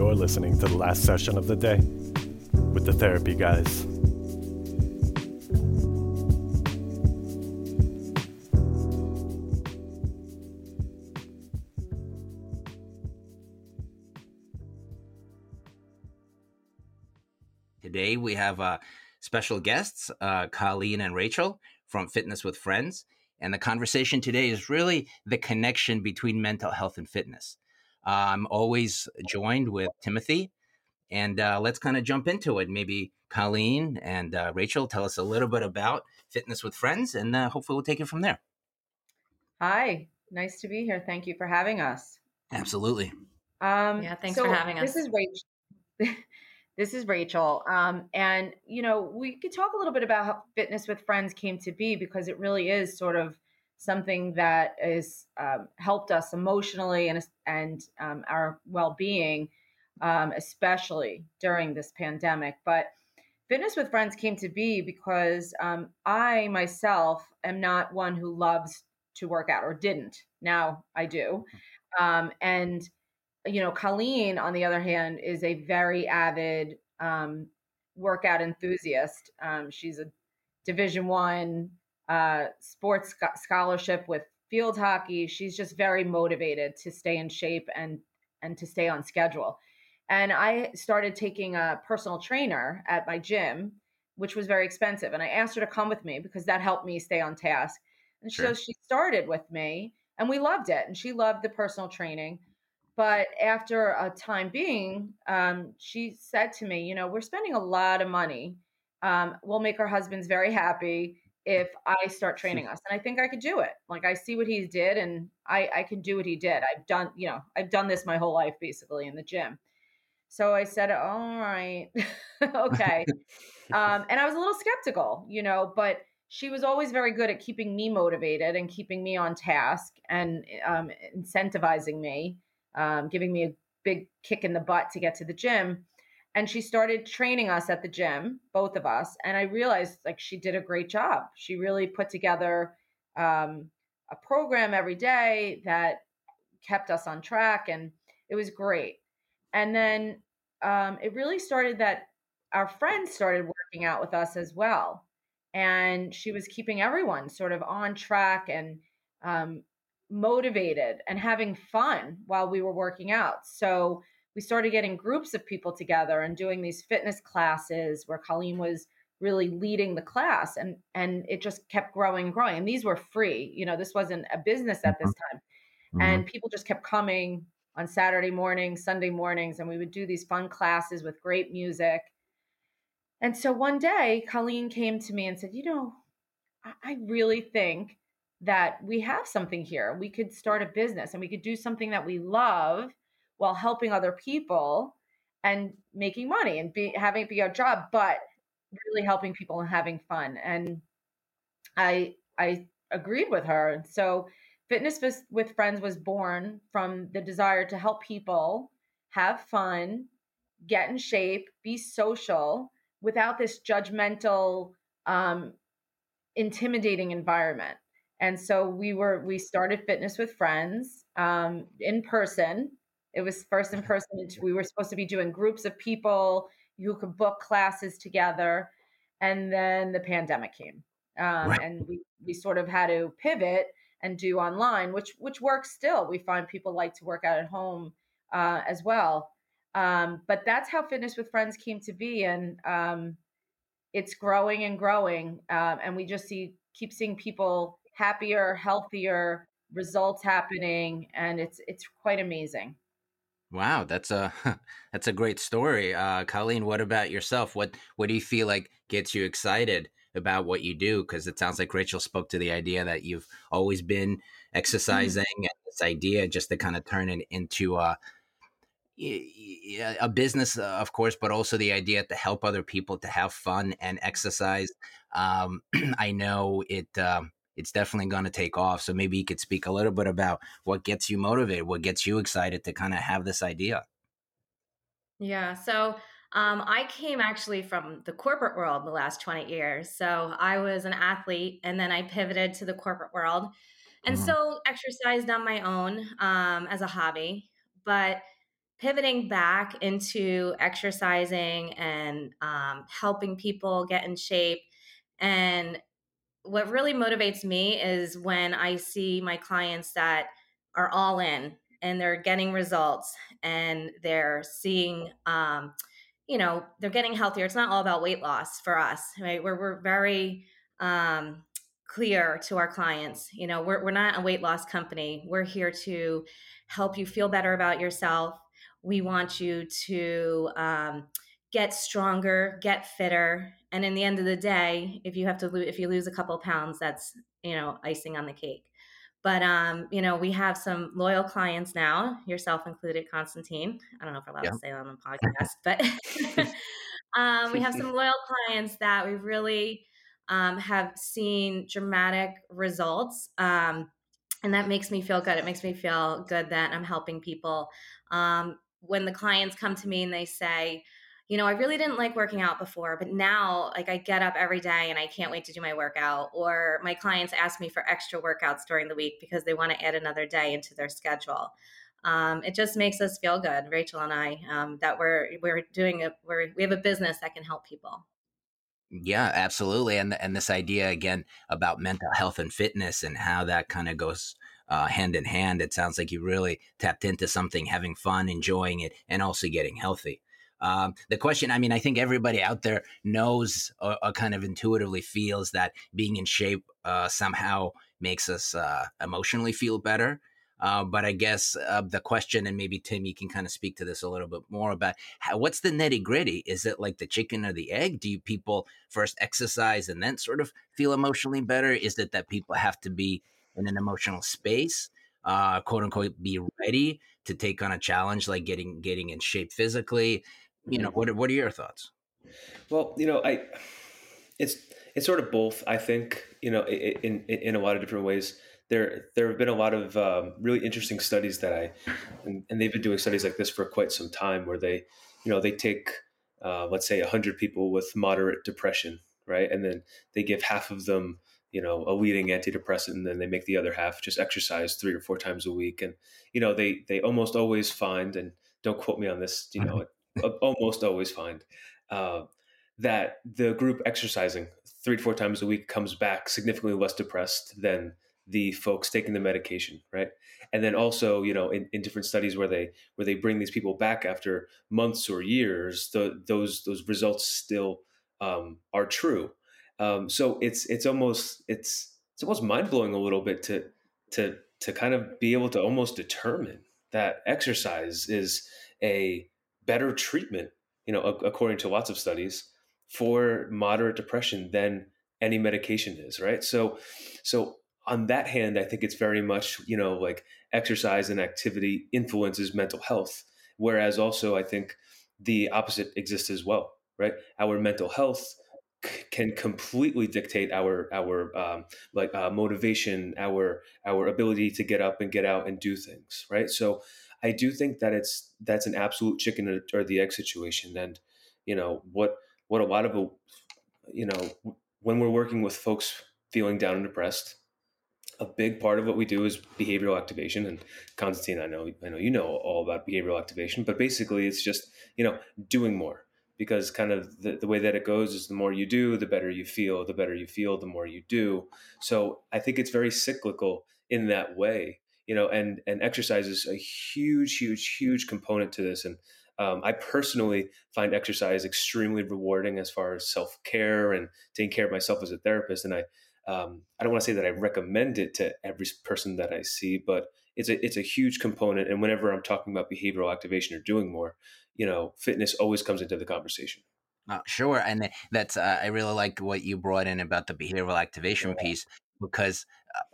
You're listening to the last session of the day with the therapy guys. Today we have uh, special guests, uh, Colleen and Rachel from Fitness with Friends. And the conversation today is really the connection between mental health and fitness. Uh, I'm always joined with Timothy. And uh, let's kind of jump into it. Maybe Colleen and uh, Rachel tell us a little bit about Fitness with Friends, and uh, hopefully we'll take it from there. Hi, nice to be here. Thank you for having us. Absolutely. Um, yeah, thanks so for having us. This is Rachel. This is Rachel. Um, and, you know, we could talk a little bit about how Fitness with Friends came to be because it really is sort of something that has um, helped us emotionally and, and um, our well being, um, especially during this pandemic. But Fitness with Friends came to be because um, I myself am not one who loves to work out or didn't. Now I do. Um, and you know, Colleen, on the other hand, is a very avid um, workout enthusiast. She's a Division One uh, sports scholarship with field hockey. She's just very motivated to stay in shape and and to stay on schedule. And I started taking a personal trainer at my gym, which was very expensive. And I asked her to come with me because that helped me stay on task. And sure. so she started with me, and we loved it. And she loved the personal training. But after a time being, um, she said to me, You know, we're spending a lot of money. Um, we'll make our husbands very happy if I start training us. And I think I could do it. Like I see what he did and I, I can do what he did. I've done, you know, I've done this my whole life basically in the gym. So I said, all right, okay. um, and I was a little skeptical, you know, but she was always very good at keeping me motivated and keeping me on task and um, incentivizing me um, giving me a big kick in the butt to get to the gym. And she started training us at the gym, both of us. And I realized like she did a great job. She really put together um, a program every day that kept us on track. And it was great. And then um, it really started that our friends started working out with us as well. And she was keeping everyone sort of on track and um, motivated and having fun while we were working out. So we started getting groups of people together and doing these fitness classes where Colleen was really leading the class and and it just kept growing and growing and these were free you know this wasn't a business at this mm-hmm. time mm-hmm. and people just kept coming on saturday mornings sunday mornings and we would do these fun classes with great music and so one day colleen came to me and said you know i really think that we have something here. We could start a business and we could do something that we love while helping other people and making money and be having it be our job, but really helping people and having fun. And I I agreed with her. So Fitness with Friends was born from the desire to help people have fun, get in shape, be social without this judgmental, um, intimidating environment. And so we were we started fitness with friends um, in person. It was first in person. We were supposed to be doing groups of people who could book classes together, and then the pandemic came, um, right. and we we sort of had to pivot and do online, which which works still. We find people like to work out at home uh, as well. Um, but that's how fitness with friends came to be, and um, it's growing and growing, um, and we just see keep seeing people happier, healthier results happening, and it's it's quite amazing. Wow, that's a that's a great story, uh, Colleen. What about yourself? What what do you feel like gets you excited about what you do? Because it sounds like Rachel spoke to the idea that you've always been mm-hmm. exercising, mm-hmm. and this idea just to kind of turn it into a a business, uh, of course, but also the idea to help other people to have fun and exercise. Um, I know it. Um, it's definitely going to take off. So maybe you could speak a little bit about what gets you motivated, what gets you excited to kind of have this idea. Yeah. So um, I came actually from the corporate world the last 20 years. So I was an athlete and then I pivoted to the corporate world and mm-hmm. still exercised on my own um, as a hobby. But pivoting back into exercising and um, helping people get in shape. And what really motivates me is when I see my clients that are all in and they're getting results and they're seeing, um, you know, they're getting healthier. It's not all about weight loss for us, right? We're, we're very, um, clear to our clients. You know, we're, we're not a weight loss company. We're here to help you feel better about yourself. We want you to um, get stronger, get fitter, and in the end of the day, if you have to lose, if you lose a couple pounds, that's you know icing on the cake. But um, you know, we have some loyal clients now, yourself included, Constantine. I don't know if I'm allowed yeah. to say that on the podcast, but um, we have some loyal clients that we really um, have seen dramatic results. Um, and that makes me feel good. It makes me feel good that I'm helping people. Um, when the clients come to me and they say, you know, I really didn't like working out before, but now like I get up every day and I can't wait to do my workout. Or my clients ask me for extra workouts during the week because they want to add another day into their schedule. Um, it just makes us feel good, Rachel and I, um, that we're we're doing a we're, we have a business that can help people. Yeah, absolutely. And and this idea again about mental health and fitness and how that kind of goes uh, hand in hand. It sounds like you really tapped into something, having fun, enjoying it, and also getting healthy. Um, the question, I mean, I think everybody out there knows or, or kind of intuitively feels that being in shape uh, somehow makes us uh, emotionally feel better. Uh, but I guess uh, the question, and maybe Tim, you can kind of speak to this a little bit more about how, what's the nitty gritty? Is it like the chicken or the egg? Do you people first exercise and then sort of feel emotionally better? Is it that people have to be in an emotional space, uh, quote unquote, be ready to take on a challenge like getting getting in shape physically? You know, mm-hmm. what what are your thoughts? Well, you know, I it's it's sort of both. I think you know, in in, in a lot of different ways there there have been a lot of um, really interesting studies that I and, and, they've been doing studies like this for quite some time where they you know they take uh, let's say 100 people with moderate depression right and then they give half of them you know a leading antidepressant and then they make the other half just exercise three or four times a week and you know they they almost always find and don't quote me on this you know almost always find uh, that the group exercising three to four times a week comes back significantly less depressed than the folks taking the medication right? And then also you know in, in different studies where they where they bring these people back after months or years the, those those results still um, are true. Um, so it's it's almost it's it's almost mind-blowing a little bit to to to kind of be able to almost determine that exercise is a better treatment you know according to lots of studies for moderate depression than any medication is right so so on that hand, I think it's very much, you know, like exercise and activity influences mental health. Whereas also, I think the opposite exists as well, right? Our mental health c- can completely dictate our our um, like uh, motivation, our our ability to get up and get out and do things, right? So, I do think that it's that's an absolute chicken or the egg situation, and you know what what a lot of a you know when we're working with folks feeling down and depressed a big part of what we do is behavioral activation. And Constantine, I know, I know you know all about behavioral activation, but basically it's just, you know, doing more because kind of the, the way that it goes is the more you do, the better you feel, the better you feel, the more you do. So I think it's very cyclical in that way, you know, and, and exercise is a huge, huge, huge component to this. And um, I personally find exercise extremely rewarding as far as self care and taking care of myself as a therapist. And I, um, I don't want to say that I recommend it to every person that I see, but it's a it's a huge component. And whenever I'm talking about behavioral activation or doing more, you know, fitness always comes into the conversation. Uh, sure, and that's uh, I really like what you brought in about the behavioral activation piece because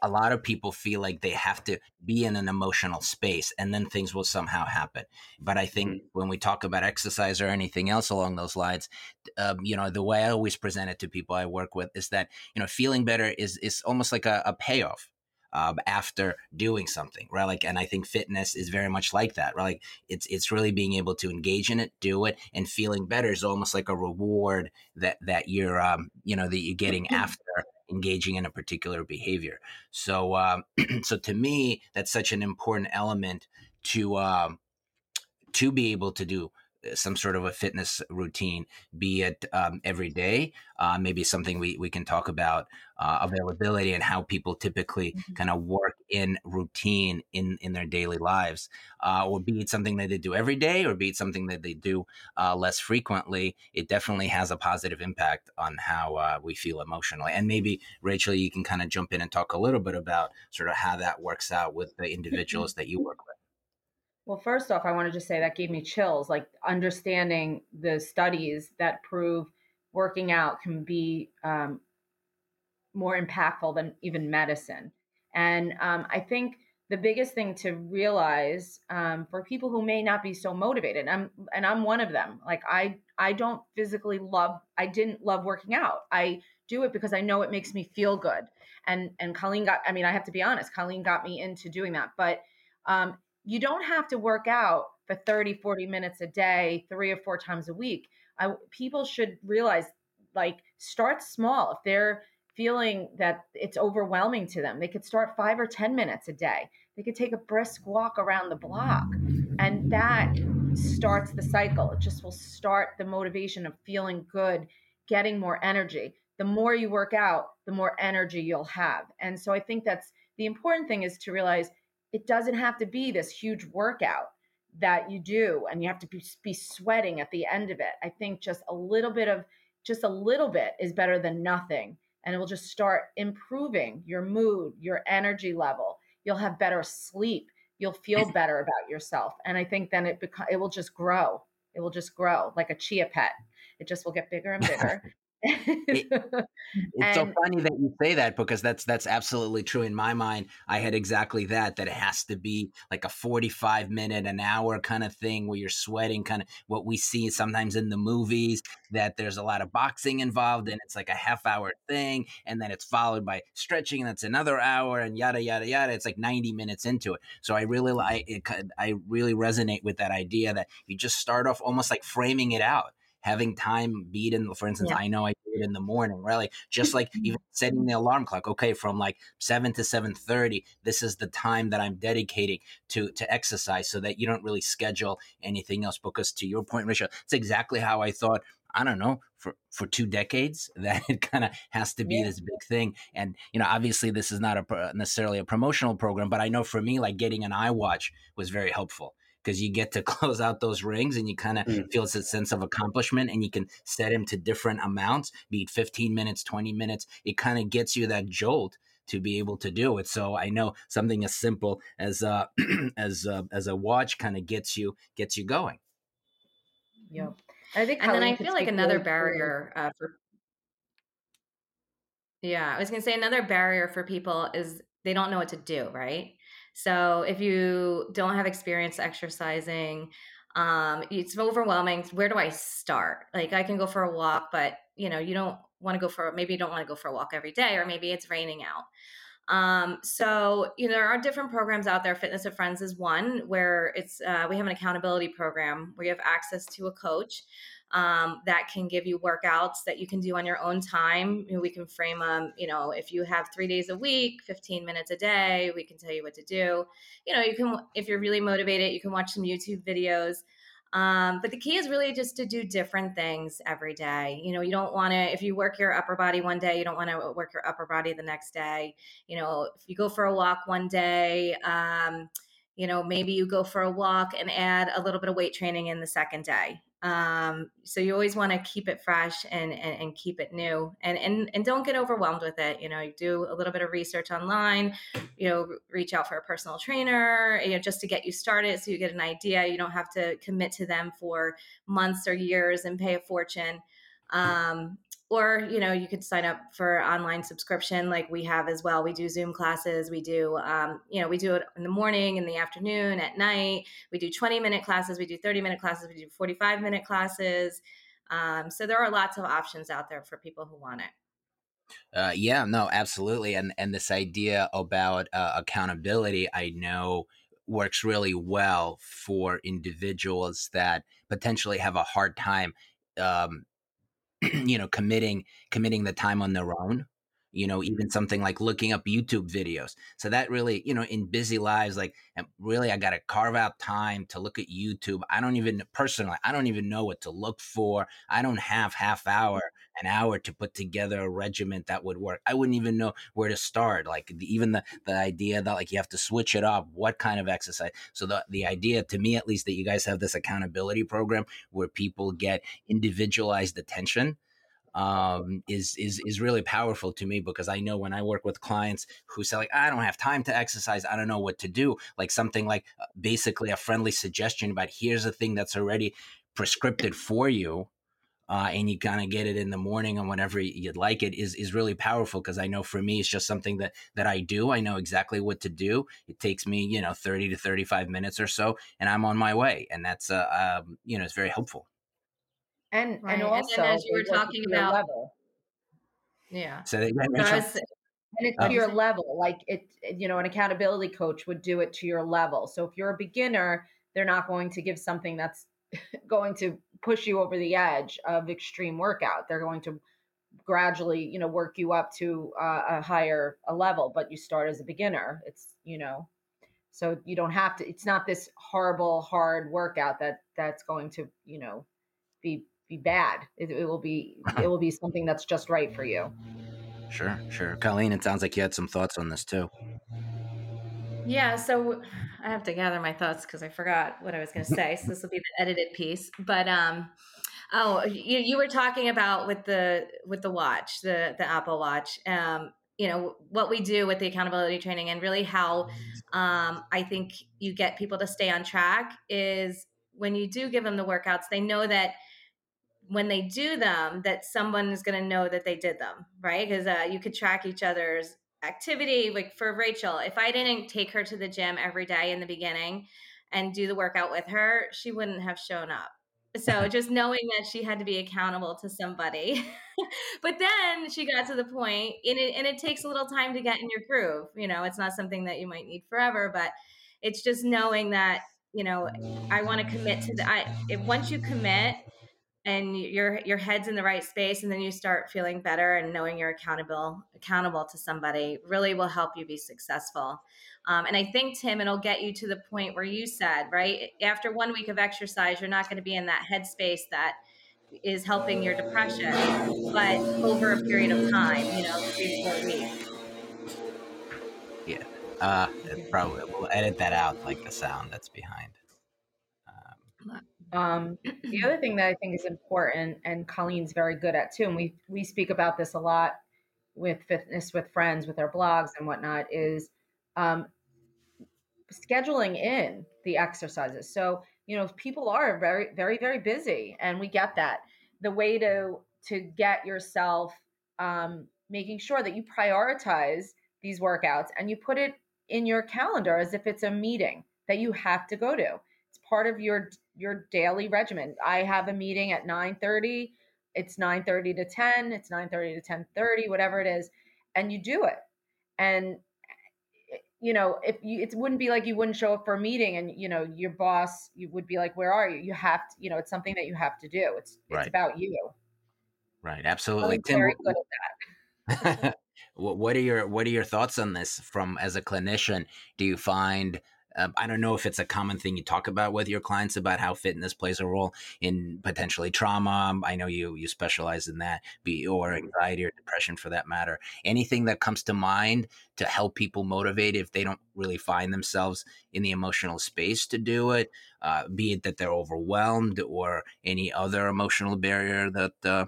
a lot of people feel like they have to be in an emotional space and then things will somehow happen. But I think mm-hmm. when we talk about exercise or anything else along those lines, um, you know, the way I always present it to people I work with is that, you know, feeling better is, is almost like a, a payoff. Um, after doing something, right? Like, and I think fitness is very much like that, right? Like, it's it's really being able to engage in it, do it, and feeling better is almost like a reward that that you're, um, you know, that you're getting mm-hmm. after engaging in a particular behavior. So, um, so to me, that's such an important element to um, to be able to do some sort of a fitness routine, be it um, every day, uh, maybe something we, we can talk about uh, availability and how people typically mm-hmm. kind of work in routine in, in their daily lives, uh, or be it something that they do every day, or be it something that they do uh, less frequently. It definitely has a positive impact on how uh, we feel emotionally. And maybe Rachel, you can kind of jump in and talk a little bit about sort of how that works out with the individuals that you work with. Well, first off, I want to just say that gave me chills, like understanding the studies that prove working out can be um, more impactful than even medicine. And um, I think the biggest thing to realize um, for people who may not be so motivated, I'm, and I'm one of them. Like I, I don't physically love. I didn't love working out. I do it because I know it makes me feel good. And and Colleen got. I mean, I have to be honest. Colleen got me into doing that, but um, you don't have to work out for 30 40 minutes a day three or four times a week. I, people should realize like start small. If they're feeling that it's overwhelming to them they could start five or ten minutes a day. They could take a brisk walk around the block and that starts the cycle. It just will start the motivation of feeling good getting more energy. The more you work out the more energy you'll have. And so i think that's the important thing is to realize it doesn't have to be this huge workout that you do and you have to be, be sweating at the end of it. I think just a little bit of just a little bit is better than nothing and it will just start improving your mood, your energy level. You'll have better sleep. You'll feel better about yourself. And I think then it beca- it will just grow. It will just grow like a chia pet. It just will get bigger and bigger. It, it's and, so funny that you say that because that's that's absolutely true in my mind. I had exactly that that it has to be like a 45 minute an hour kind of thing where you're sweating kind of what we see sometimes in the movies that there's a lot of boxing involved and it's like a half hour thing and then it's followed by stretching and that's another hour and yada yada yada it's like 90 minutes into it. So I really like I really resonate with that idea that you just start off almost like framing it out having time beat in for instance yeah. i know i do it in the morning right like just like mm-hmm. even setting the alarm clock okay from like 7 to 7.30 this is the time that i'm dedicating to to exercise so that you don't really schedule anything else because to your point Richard, it's exactly how i thought I don't know for for two decades that it kind of has to be yeah. this big thing. And you know, obviously, this is not a necessarily a promotional program, but I know for me, like getting an iWatch was very helpful because you get to close out those rings and you kind of mm. feel a sense of accomplishment and you can set them to different amounts, be it 15 minutes, 20 minutes. It kind of gets you that jolt to be able to do it. So I know something as simple as uh as uh, as a watch kind of gets you gets you going. Yep. I think and then I feel like another barrier uh, for yeah, I was going to say another barrier for people is they don't know what to do, right? So if you don't have experience exercising, um, it's overwhelming. Where do I start? Like I can go for a walk, but you know, you don't want to go for maybe you don't want to go for a walk every day, or maybe it's raining out. Um, so you know, there are different programs out there. Fitness of Friends is one where it's uh, we have an accountability program where you have access to a coach um, that can give you workouts that you can do on your own time. We can frame them, you know, if you have three days a week, 15 minutes a day, we can tell you what to do. You know, you can, if you're really motivated, you can watch some YouTube videos. Um, but the key is really just to do different things every day. You know, you don't want to, if you work your upper body one day, you don't want to work your upper body the next day. You know, if you go for a walk one day, um, you know, maybe you go for a walk and add a little bit of weight training in the second day. Um, so you always want to keep it fresh and, and, and keep it new and, and, and don't get overwhelmed with it. You know, you do a little bit of research online, you know, reach out for a personal trainer, you know, just to get you started. So you get an idea. You don't have to commit to them for months or years and pay a fortune. Um, or you know you could sign up for online subscription like we have as well. We do zoom classes. We do um, you know we do it in the morning in the afternoon at night. We do 20 minute classes. We do 30 minute classes. We do 45 minute classes. Um, so there are lots of options out there for people who want it. Uh, yeah no absolutely and and this idea about uh, accountability i know works really well for individuals that potentially have a hard time um, you know committing committing the time on their own you know even something like looking up youtube videos. So that really you know in busy lives like really i got to carve out time to look at youtube. I don't even personally i don't even know what to look for. I don't have half hour an hour to put together a regiment that would work i wouldn't even know where to start like even the the idea that like you have to switch it up what kind of exercise so the the idea to me at least that you guys have this accountability program where people get individualized attention um, is is is really powerful to me because I know when I work with clients who say like I don't have time to exercise, I don't know what to do, like something like uh, basically a friendly suggestion about here's a thing that's already prescripted for you. Uh, and you kind of get it in the morning and whenever you'd like it is is really powerful because I know for me it's just something that that I do. I know exactly what to do. It takes me you know thirty to thirty five minutes or so, and I'm on my way, and that's uh um, you know it's very helpful. And Right. and And also then as you were talking about level. yeah. So they, So Rachel? was And it's Um, to your level. Like it, it- you know, an accountability coach would do it to your level. So if you're a beginner, they're not going to give something that's going to push you over the edge of extreme workout. They're going to gradually, you know, work you up to uh, a higher a level, but you start as a beginner. It's, you know, so you don't have to it's not this horrible hard workout that that's going to, you know, be be bad. It, it will be it will be something that's just right for you. Sure, sure. Colleen, it sounds like you had some thoughts on this too. Yeah, so I have to gather my thoughts because I forgot what I was going to say. So this will be the edited piece. But um, oh, you, you were talking about with the with the watch, the the Apple Watch. Um, you know what we do with the accountability training, and really how um, I think you get people to stay on track is when you do give them the workouts, they know that when they do them that someone is going to know that they did them right because uh, you could track each other's activity like for rachel if i didn't take her to the gym every day in the beginning and do the workout with her she wouldn't have shown up. So just knowing that she had to be accountable to somebody. But then she got to the point and it, and it takes a little time to get in your groove you know it's not something that you might need forever but it's just knowing that you know i want to commit to the i if once you commit and your your head's in the right space and then you start feeling better and knowing you're accountable accountable to somebody really will help you be successful um, and i think tim it'll get you to the point where you said right after one week of exercise you're not going to be in that headspace that is helping your depression but over a period of time you know three four weeks Yeah. Uh, probably we'll edit that out, like the sound that's behind. Um, the other thing that I think is important, and Colleen's very good at too, and we we speak about this a lot with fitness with friends, with our blogs and whatnot, is um, scheduling in the exercises. So you know, people are very very very busy, and we get that. The way to to get yourself um, making sure that you prioritize these workouts and you put it in your calendar as if it's a meeting that you have to go to. It's part of your your daily regimen. I have a meeting at 9:30. It's 9:30 to 10, it's 9:30 to 10:30, whatever it is, and you do it. And eh, you know, if you it wouldn't be like you wouldn't show up for a meeting and you know, your boss you would be like, "Where are you?" You have to, you know, it's something that you have to do. It's it's about you. right. Absolutely. Tim, very good at that. what are your what are your thoughts on this from as a clinician? Do you find um, I don't know if it's a common thing you talk about with your clients about how fitness plays a role in potentially trauma. I know you you specialize in that, be or anxiety or depression for that matter. Anything that comes to mind to help people motivate if they don't really find themselves in the emotional space to do it, uh, be it that they're overwhelmed or any other emotional barrier that uh,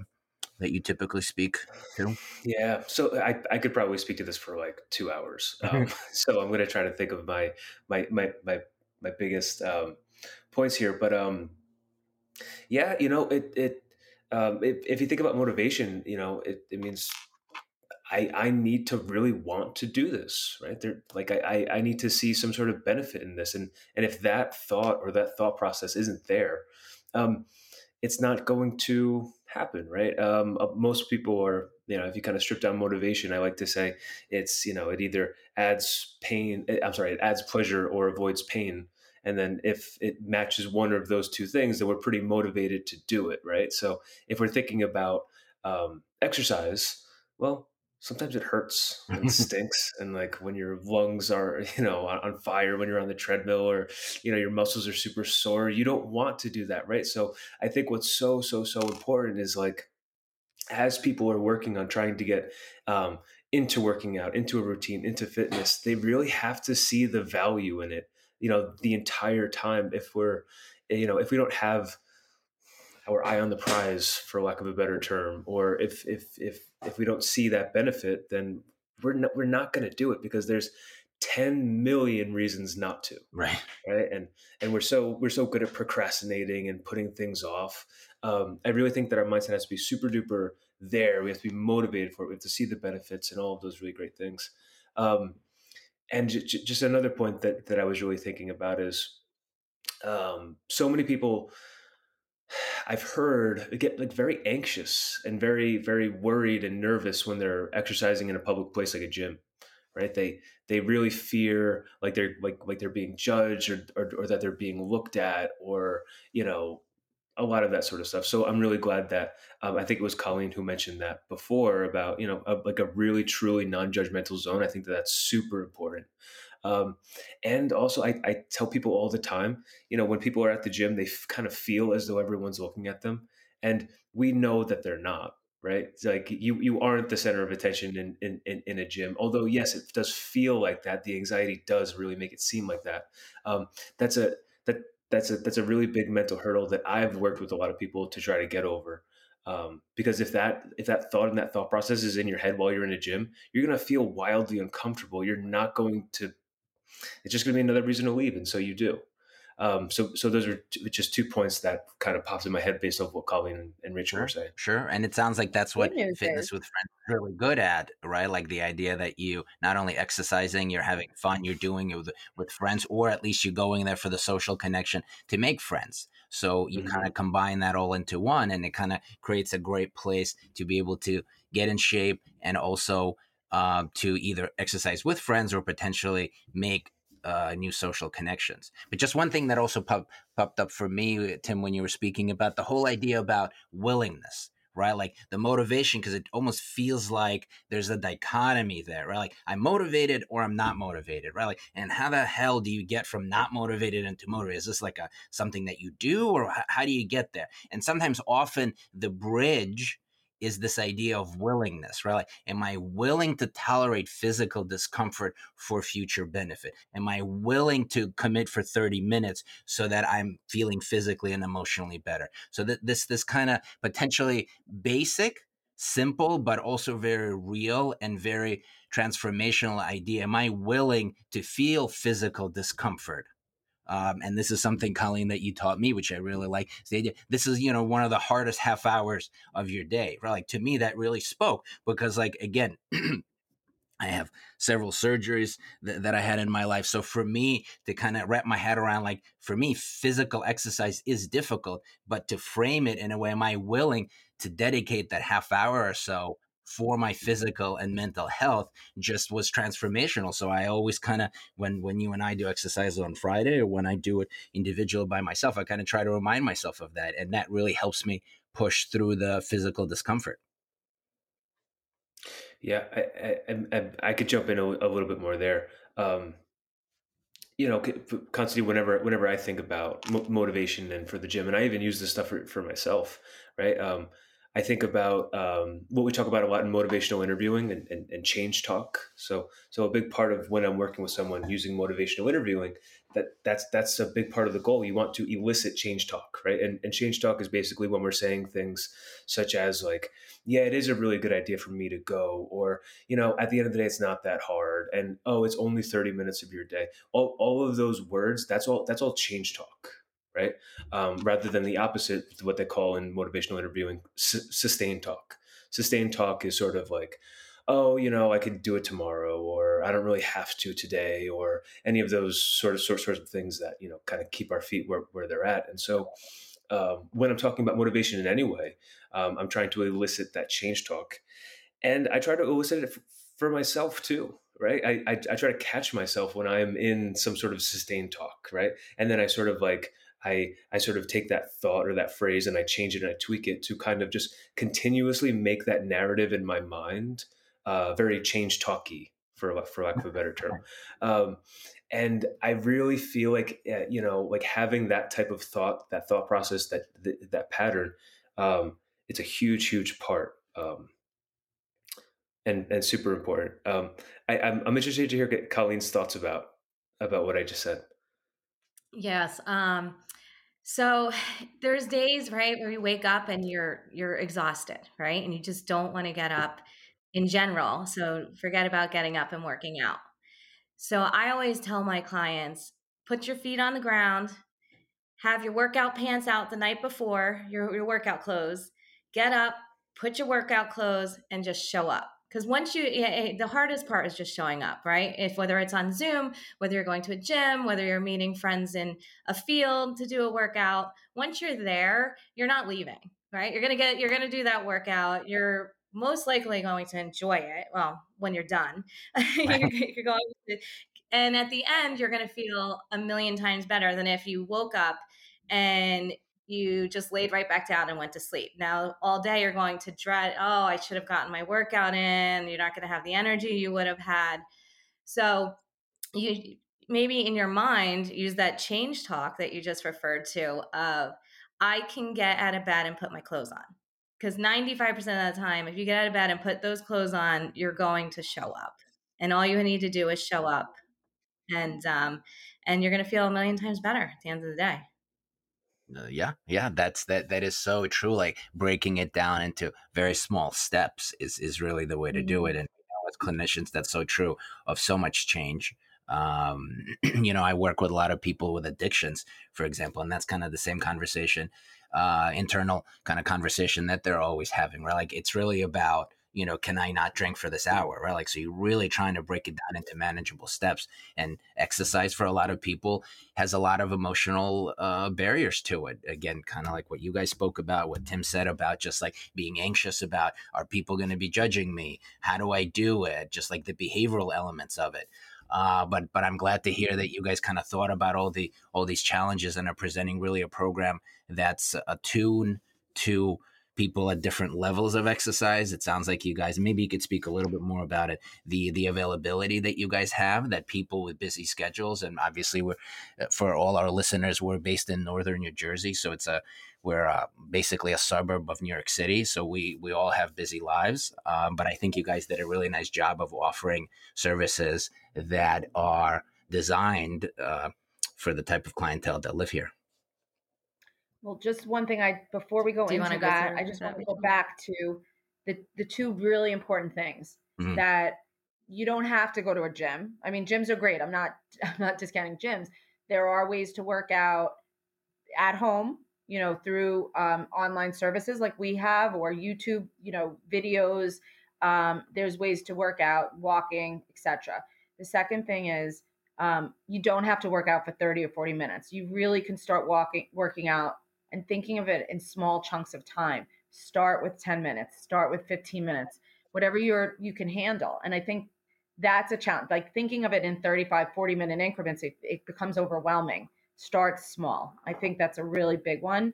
that you typically speak to. Yeah, so I, I could probably speak to this for like two hours. Um, so I'm going to try to think of my my my my my biggest um, points here. But um, yeah, you know, it it um, if, if you think about motivation, you know, it, it means I I need to really want to do this, right? There, like I I I need to see some sort of benefit in this, and and if that thought or that thought process isn't there, um, it's not going to happen, right? Um, uh, most people are, you know, if you kind of strip down motivation, I like to say it's, you know, it either adds pain, eh, I'm sorry, it adds pleasure or avoids pain. And then if it matches one of those two things, then we're pretty motivated to do it, right? So if we're thinking about um, exercise, well, sometimes it hurts and stinks and like when your lungs are you know on, on, fire when you're on the treadmill or you know your muscles are super sore you don't want to do that right? So i think what's so so so important is like as people are working on trying to get um, into working out into a routine into fitness they really have to see the value in it you know the entire time if we're you know if we don't have our eye on the prize for lack of a better term or if if if if we don't see that benefit then we're not we're not going to do it because there's 10 million reasons not to. Right. Right? And and we're so we're so good at procrastinating and putting things off. Um, i really think that our mindset has to be super duper there. We have to be motivated for it. We have to see the benefits and all of those really great things. Um, and j- j- just another point that that i was really thinking about is um, so many people I've heard get like very anxious and very very worried and nervous when they're exercising in a public place like a gym, right? They they really fear like they're like like they're being judged or or, or that they're being looked at or you know a lot of that sort of stuff. So I'm really glad that um, I think it was Colleen who mentioned that before about you know a, like a really truly non-judgmental zone. I think that that's super important. Um, and also, I, I, tell people all the time, you know, when people are at the gym, they f- kind of feel as though everyone's looking at them, and we know that they're not. Right? It's like you you aren't the center of attention in, in, in, in, a gym. Although yes, it does feel like that. The anxiety does really make it seem like that. Um, that's a that that's a that's a really big mental hurdle that I've worked with a lot of people to try to get over. Um, because if that if that thought and that thought process is in your head while you're in a gym, you're gonna feel wildly uncomfortable. You're not going to it's just going to be another reason to leave, and so you do. Um, so, so those are just two points that kind of popped in my head based off what Colleen and, and Rachel sure, were saying. Sure, and it sounds like that's what fitness is. with friends is really good at, right? Like the idea that you not only exercising, you're having fun, you're doing it with, with friends, or at least you're going there for the social connection to make friends. So you mm-hmm. kind of combine that all into one, and it kind of creates a great place to be able to get in shape and also um, to either exercise with friends or potentially make uh, new social connections. But just one thing that also pop, popped up for me, Tim, when you were speaking about the whole idea about willingness, right? Like the motivation, because it almost feels like there's a dichotomy there, right? Like I'm motivated or I'm not motivated, right? Like, and how the hell do you get from not motivated into motivated? Is this like a something that you do, or how, how do you get there? And sometimes, often, the bridge is this idea of willingness, right? Like, am I willing to tolerate physical discomfort for future benefit? Am I willing to commit for 30 minutes so that I'm feeling physically and emotionally better? So that this this kind of potentially basic, simple, but also very real and very transformational idea. Am I willing to feel physical discomfort? Um, and this is something, Colleen, that you taught me, which I really like. This is, you know, one of the hardest half hours of your day. Like to me, that really spoke because, like, again, I have several surgeries th- that I had in my life. So for me to kind of wrap my head around, like, for me, physical exercise is difficult, but to frame it in a way, am I willing to dedicate that half hour or so for my physical and mental health just was transformational. So I always kind of when when you and I do exercise on Friday or when I do it individual by myself, I kind of try to remind myself of that, and that really helps me push through the physical discomfort. Yeah, I I, I, could jump in a, a, little bit more there. Um, you know, constantly whenever whenever I think about motivation and for the gym, and I even use this stuff for, for myself, right? Um, I think about um, what we talk about a lot in motivational interviewing and, and, and, change talk. So, so a big part of when I'm working with someone using motivational interviewing, that that's that's a big part of the goal. You want to elicit change talk, right? And, and change talk is basically when we're saying things such as like, "Yeah, it is a really good idea for me to go," or you know, at the end of the day, it's not that hard, and oh, it's only thirty minutes of your day. All all of those words, that's all that's all change talk, right? Um, rather than the opposite, what they call in motivational interviewing, su- sustained talk. Sustained talk is sort of like, oh, you know, I could do it tomorrow, or I don't really have to today, or any of those sort of sort, sorts of things that you know kind of keep our feet where, where they're at. And so, um, when I'm talking about motivation in any way, um, I'm trying to elicit that change talk, and I try to elicit it f- for myself too right I, I, I try to catch myself when i'm in some sort of sustained talk right and then i sort of like I I sort of take that thought or that phrase and I change it and I tweak it to kind of just continuously make that narrative in my mind uh, very change talky, for for lack of a better term. Um, and I really feel like uh, you know, like having that type of thought, that thought process, that that, that pattern, um, it's a huge, huge part. Um, and, and super important. Um, I, I'm, I'm interested to hear Colleen's thoughts about about what I just said. Yes. Um, so there's days, right, where you wake up and you're you're exhausted, right? And you just don't want to get up in general. So forget about getting up and working out. So I always tell my clients, put your feet on the ground, have your workout pants out the night before, your, your workout clothes, get up, put your workout clothes, and just show up because once you eh, the hardest part is just showing up right? If whether it's on zoom whether you're going to a gym whether you're meeting friends in a field to do a workout once you're there you're not leaving right? You're gonna get you're gonna do that workout. You're most likely going to enjoy it well when you're done. You're, you're going to and at the end you're going to feel a million times better than if you woke up and you just laid right back down and went to sleep. Now, all day you're going to dread, oh, I should have gotten my workout in. You're not going to have the energy you would have had. So, you maybe in your mind use that change talk that you just referred to of I can get out of bed and put my clothes on. Because 95% of the time, if you get out of bed and put those clothes on, you're going to show up. And all you need to do is show up. And um, and you're going to feel a million times better at the end of the day. Uh, yeah yeah that's that that is so true like breaking it down into very small steps is is really the way to do it mm-hmm. and you know, as clinicians that's so true of so much change um, you know i work with a lot of people with addictions for example and that's kind of the same conversation uh, internal kind of conversation that they're always having right like it's really about you know, can I not drink for this hour, right? Like, so you're really trying to break it down into manageable steps. And exercise for a lot of people has a lot of emotional uh, barriers to it. Again, kind of like what you guys spoke about, what Tim said about just like being anxious about, are people going to be judging me? How do I do it? Just like the behavioral elements of it. Uh, but but I'm glad to hear that you guys kind of thought about all the all these challenges and are presenting really a program that's attuned to people at different levels of exercise. It sounds like you guys maybe you could speak a little bit more about it. The the availability that you guys have that people with busy schedules and obviously we're uh, for all our listeners we're based in northern New Jersey, so it's a we're uh, basically a suburb of New York City, so we we all have busy lives. Um, but I think you guys did a really nice job of offering services that are designed uh, for the type of clientele that live here. Well, just one thing I before we go into go that, I just want to go back to the the two really important things mm-hmm. that you don't have to go to a gym. I mean, gyms are great. I'm not I'm not discounting gyms. There are ways to work out at home, you know, through um, online services like we have or YouTube, you know, videos. Um, there's ways to work out, walking, etc. The second thing is um, you don't have to work out for 30 or 40 minutes. You really can start walking, working out and thinking of it in small chunks of time. Start with 10 minutes, start with 15 minutes, whatever you're you can handle. And I think that's a challenge. Like thinking of it in 35, 40 minute increments, it, it becomes overwhelming. Start small. I think that's a really big one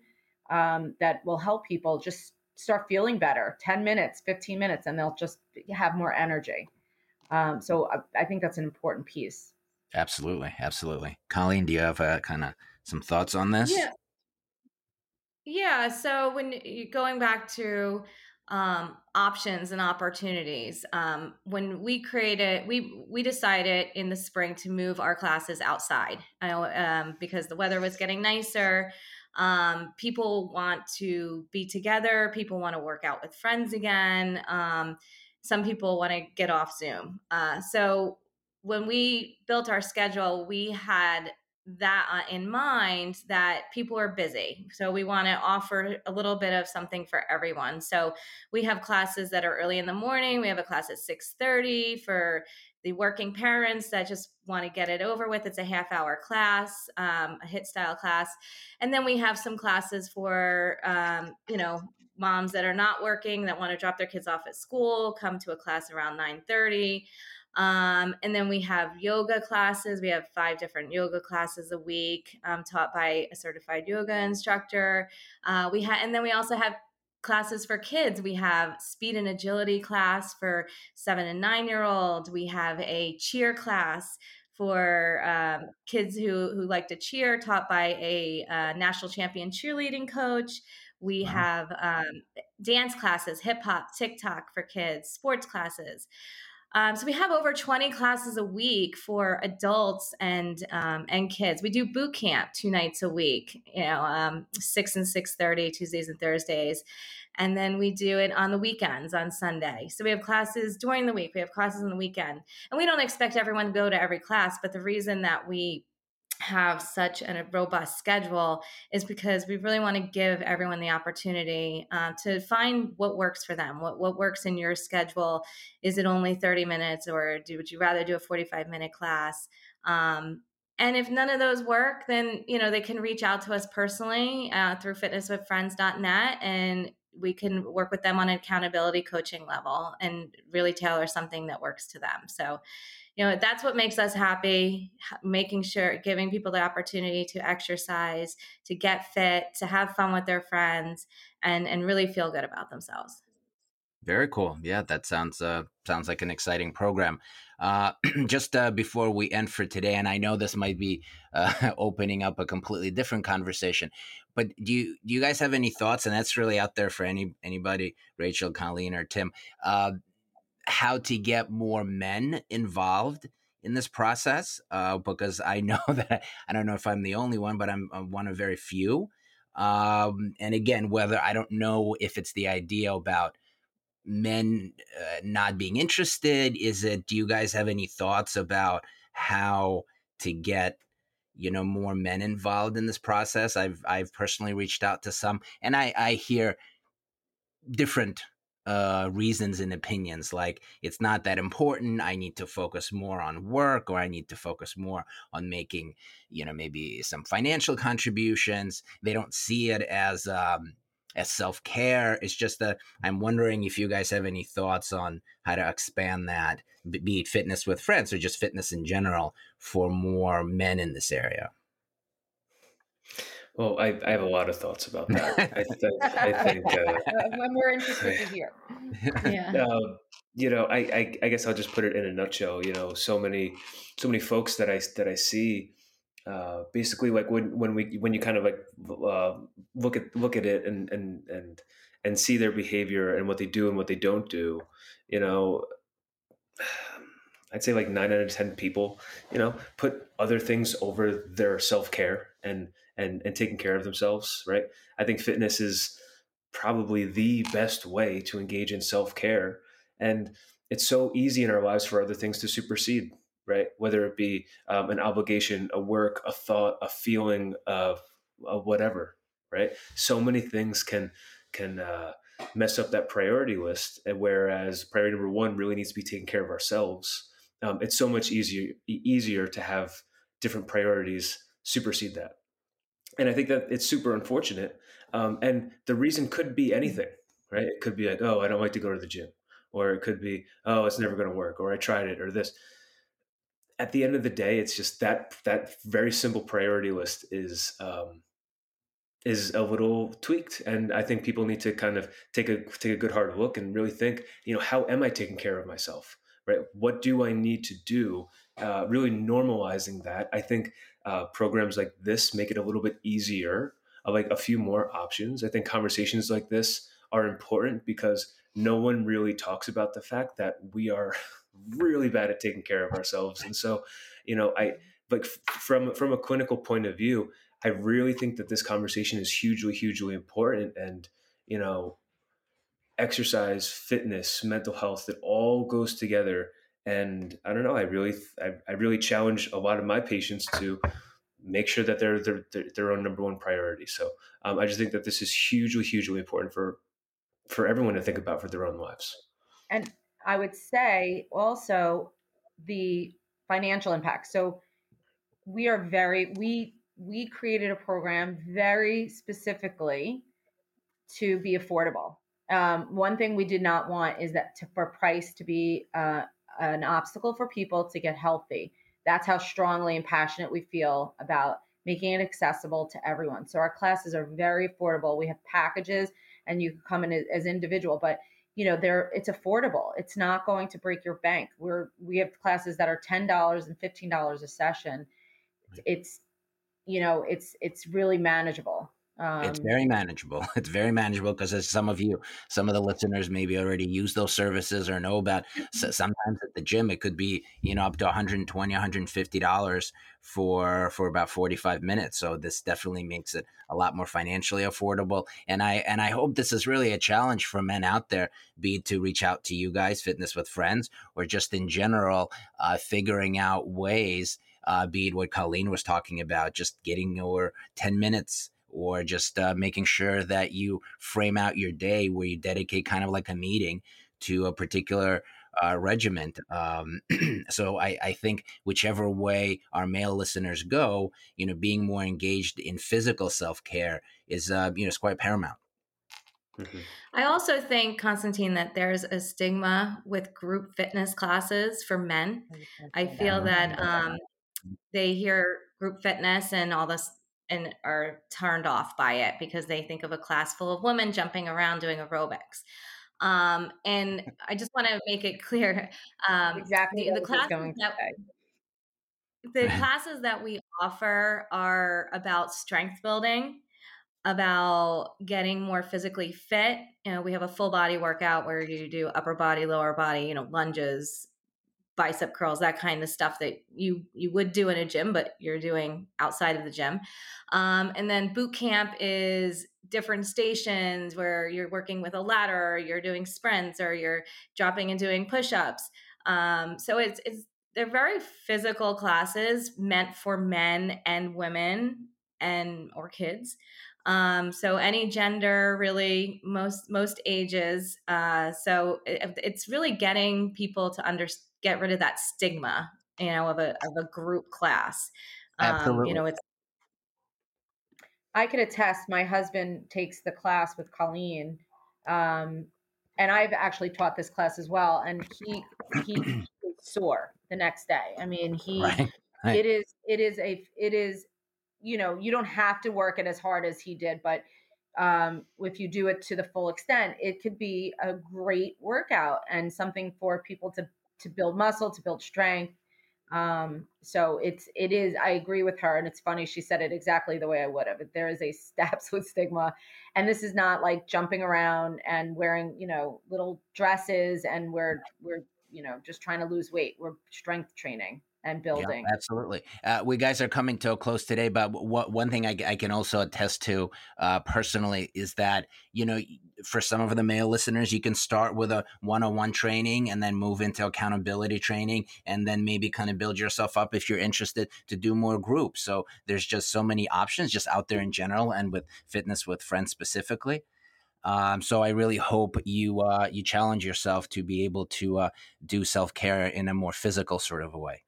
um, that will help people just start feeling better 10 minutes 15 minutes and they'll just have more energy um, so I, I, think that's an important piece absolutely absolutely colleen do you have uh, kind of some thoughts on this yeah yeah. So when going back to um, options and opportunities, um, when we created, we we decided in the spring to move our classes outside. Um, because the weather was getting nicer. Um, people want to be together. People want to work out with friends again. Um, some people want to get off Zoom. Uh, so when we built our schedule, we had that uh, in mind that people are busy. So we want to offer a little bit of something for everyone. So we have classes that are early in the morning we have a class at 6.30 for the working parents that just want to get it over with. It's a half hour class um, a HIIT style class. And then we have some classes for um, you know moms that are not working that want to drop their kids off at school come to a class around 9.30 um, and then we have yoga classes. We have five different yoga classes a week um, taught by a certified yoga instructor. Uh, we have, and then we also have classes for kids. We have speed and agility class for seven and nine year olds. We have a cheer class for um, kids who who like to cheer, taught by a uh, national champion cheerleading coach. We wow. have um, dance classes, hip hop, TikTok for kids, sports classes. Um, so we have over 20 classes a week for adults and um, and kids. We do boot camp two nights a week, you know, um, six and six thirty Tuesdays and Thursdays, and then we do it on the weekends on Sunday. So we have classes during the week. We have classes on the weekend, and we don't expect everyone to go to every class. But the reason that we have such a robust schedule is because we really want to give everyone the opportunity uh, to find what works for them. What, what works in your schedule? Is it only 30 minutes or do, would you rather do a 45 minute class? Um, and if none of those work then you know they can reach out to us personally uh, through fitnesswithfriends.net and we can work with them on an accountability coaching level and really tailor something that works to them. So you know that's what makes us happy making sure giving people the opportunity to exercise to get fit to have fun with their friends and and really feel good about themselves. Very cool. Yeah that sounds uh sounds like an exciting program. Uh just uh before we end for today and i know this might be uh opening up a completely different conversation but do you do you guys have any thoughts and that's really out there for any anybody rachel colleen or tim uh how to get more men involved in this process uh, because I know that I don't know if I'm the only one, but I'm, I'm one of very few. Um, and again, whether I don't know if it's the idea about men uh, not being interested, is it? Do you guys have any thoughts about how to get you know more men involved in this process? I've I've personally reached out to some, and I I hear different uh, reasons and opinions like it's not that important i need to focus more on work or i need to focus more on making you know maybe some financial contributions. They don't see it as um, as self-care. It's just that i'm wondering if you guys have any thoughts on how to expand that be it fitness with friends or just fitness in general for more men in this area well, I, I have a lot of thoughts about that. I, th- I think uh, when we're interested to hear. Yeah. Um, you know, I, I, I guess I'll just put it in a nutshell. You know, so many so many folks that I that I see, uh, basically like when when we when you kind of like uh, look at look at it and and and and see their behavior and what they do and what they don't do. You know, I'd say like nine out of ten people, you know, put other things over their self care and and and taking care of themselves right? I think fitness is probably the best way to engage in self-care and it's so easy in our lives for other things to supersede right? Whether it be um, an obligation a work a thought a feeling of, of whatever right? So many things can can uh, mess up that priority list whereas priority number one really needs to be taking care of ourselves um, it's so much easier easier to have different priorities supersede that and I think that it's super unfortunate. Um, and the reason could be anything, right? It could be like, oh, I don't like to go to the gym, or it could be, oh, it's never going to work, or I tried it, or this. At the end of the day, it's just that that very simple priority list is um, is a little tweaked, and I think people need to kind of take a take a good hard look and really think, you know, how am I taking care of myself? Right? What do I need to do? Uh, really normalizing that. I think uh, programs like this make it a little bit easier, uh, like a few more options. I think conversations like this are important because no one really talks about the fact that we are really bad at taking care of ourselves. And so, you know, I like from from a clinical point of view, I really think that this conversation is hugely, hugely important. And you know, exercise, fitness, mental health, it all goes together and I don't know. I really, I, I really challenge a lot of my patients to make sure that they're their their own number one priority. So um, I just think that this is hugely, hugely important for for everyone to think about for their own lives. And I would say also the financial impact. So we are very we we created a program very specifically to be affordable. Um, one thing we did not want is that to, for price to be uh, an obstacle for people to get healthy. That's how strongly and passionate we feel about making it accessible to everyone. So our classes are very affordable. We have packages and you can come in as, as individual. But you know, there it's affordable. It's not going to break your bank. We're we have classes that are ten dollars and fifteen dollars a session. It's you know, it's it's really manageable. Um, it's very manageable. It's very manageable because as some of you, some of the listeners maybe already use those services or know about. So sometimes at the gym, it could be you know up to 120, 150 dollars for for about 45 minutes. So this definitely makes it a lot more financially affordable. And I and I hope this is really a challenge for men out there, be it to reach out to you guys, fitness with friends, or just in general, uh, figuring out ways. Uh, be it what Colleen was talking about, just getting your 10 minutes or just uh, making sure that you frame out your day where you dedicate kind of like a meeting to a particular uh, regiment. Um, so I, I, think whichever way our male listeners go, you know, being more engaged in physical self care is, uh, you know, is quite paramount. Mm-hmm. I also think, Constantine, that there's a stigma with group fitness classes for men. I feel that um, they hear group fitness and all this and are turned off by it because they think of a class full of women jumping around doing aerobics. Um, and I just want to make it clear um, exactly the, the classes that, the classes that we offer are about strength building about getting more physically fit you know we have a full body workout where you do upper body lower body you know lunges bicep curls that kind of stuff that you you would do in a gym but you're doing outside of the gym. Um, and then boot camp is different stations where you're working with a ladder or you're doing sprints or you're dropping and doing push-ups. Um, so it's it's they're very physical classes meant for men and women and or kids. Um, so any gender really most most ages uh, so it, it's really getting people to understand get rid of that stigma, you know, of a of a group class. Absolutely. Um, you know, it's I can attest. My husband takes the class with Colleen, um, and I've actually taught this class as well. And he he sore the next day. I mean, he right. Right. it is it is a it is you know you don't have to work it as hard as he did, but um, if you do it to the full extent, it could be a great workout and something for people to to build muscle, to build strength. Um, so it's it is. I agree with her, and it's funny she said it exactly the way I would have. There is a absolute stigma, and this is not like jumping around and wearing you know little dresses, and we're we're you know just trying to lose weight. We're strength training and building. Yeah, absolutely. Uh, we guys are coming to a close today, but what, one thing I, I, can also attest to uh, personally is that, you know, for some of the male listeners, you can start with a one on one training and then move into accountability training and then maybe kind of build yourself up if you're interested to do more groups. So there's just so many options just out there in general and with fitness with friends specifically. Um, so I really hope you uh, you challenge yourself to be able to uh, do self care in a more physical sort of a way.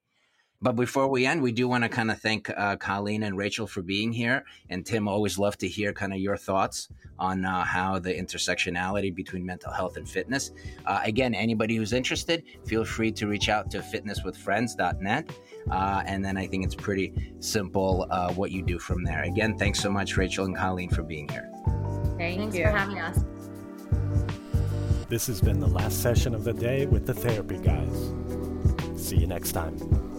But before we end, we do want to kind of thank uh, Colleen and Rachel for being here. And Tim, always love to hear kind of your thoughts on uh, how the intersectionality between mental health and fitness. Uh, again, anybody who's interested, feel free to reach out to fitnesswithfriends.net. Uh, and then I think it's pretty simple uh, what you do from there. Again, thanks so much, Rachel and Colleen, for being here. Thank Thanks you. for having us. This has been the last session of the day with the Therapy Guys. See you next time.